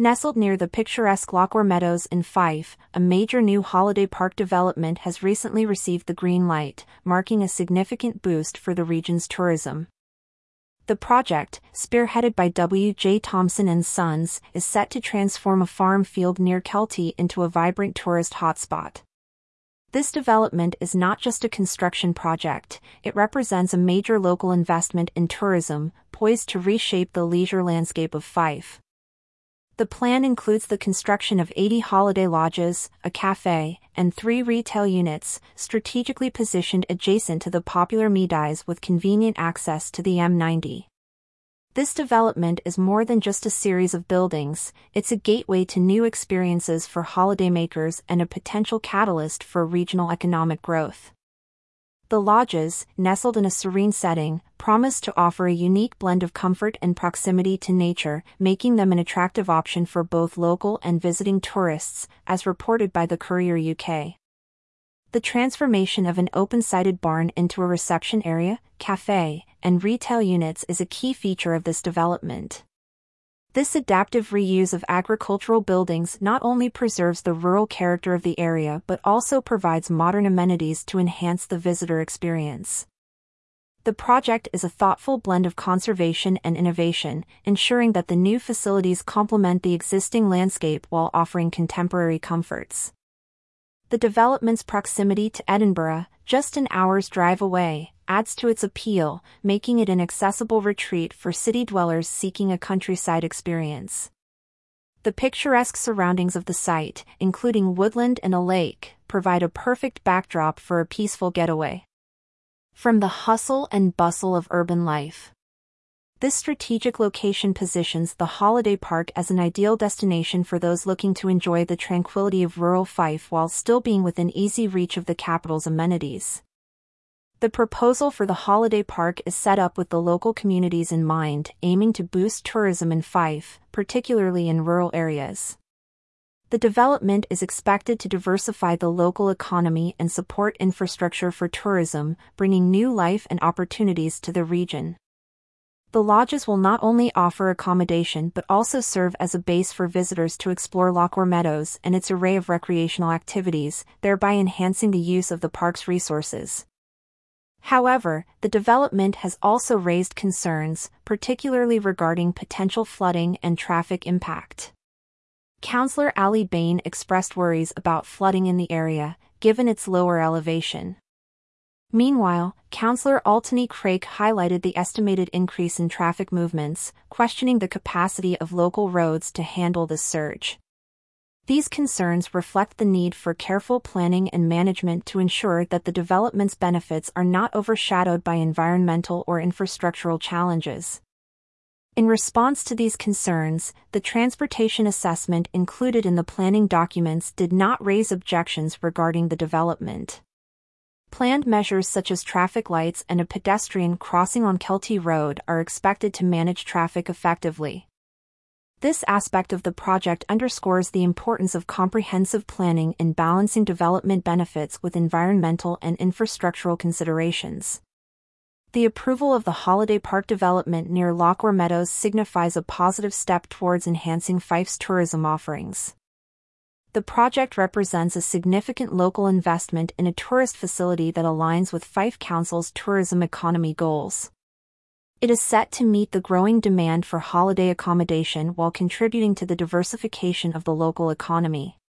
Nestled near the picturesque Lochore Meadows in Fife, a major new holiday park development has recently received the green light, marking a significant boost for the region's tourism. The project, spearheaded by W. J. Thompson and Sons, is set to transform a farm field near Kelty into a vibrant tourist hotspot. This development is not just a construction project, it represents a major local investment in tourism, poised to reshape the leisure landscape of Fife. The plan includes the construction of 80 holiday lodges, a cafe, and three retail units, strategically positioned adjacent to the popular Meadows with convenient access to the M90. This development is more than just a series of buildings, it's a gateway to new experiences for holidaymakers and a potential catalyst for regional economic growth. The lodges, nestled in a serene setting, promise to offer a unique blend of comfort and proximity to nature, making them an attractive option for both local and visiting tourists, as reported by the Courier UK. The transformation of an open-sided barn into a reception area, cafe, and retail units is a key feature of this development. This adaptive reuse of agricultural buildings not only preserves the rural character of the area but also provides modern amenities to enhance the visitor experience. The project is a thoughtful blend of conservation and innovation, ensuring that the new facilities complement the existing landscape while offering contemporary comforts. The development's proximity to Edinburgh, just an hour's drive away, adds to its appeal, making it an accessible retreat for city dwellers seeking a countryside experience. The picturesque surroundings of the site, including woodland and a lake, provide a perfect backdrop for a peaceful getaway. From the hustle and bustle of urban life. This strategic location positions the holiday park as an ideal destination for those looking to enjoy the tranquility of rural Fife while still being within easy reach of the capital's amenities. The proposal for the holiday park is set up with the local communities in mind, aiming to boost tourism in Fife, particularly in rural areas. The development is expected to diversify the local economy and support infrastructure for tourism, bringing new life and opportunities to the region. The lodges will not only offer accommodation but also serve as a base for visitors to explore Lochore Meadows and its array of recreational activities, thereby enhancing the use of the park's resources. However, the development has also raised concerns, particularly regarding potential flooding and traffic impact. Councillor Ali Bain expressed worries about flooding in the area, given its lower elevation. Meanwhile, Councillor Altany Craig highlighted the estimated increase in traffic movements, questioning the capacity of local roads to handle the surge. These concerns reflect the need for careful planning and management to ensure that the development's benefits are not overshadowed by environmental or infrastructural challenges. In response to these concerns, the transportation assessment included in the planning documents did not raise objections regarding the development. Planned measures such as traffic lights and a pedestrian crossing on Kelty Road are expected to manage traffic effectively. This aspect of the project underscores the importance of comprehensive planning in balancing development benefits with environmental and infrastructural considerations. The approval of the holiday park development near Lochore Meadows signifies a positive step towards enhancing Fife's tourism offerings. The project represents a significant local investment in a tourist facility that aligns with Fife Council's tourism economy goals. It is set to meet the growing demand for holiday accommodation while contributing to the diversification of the local economy.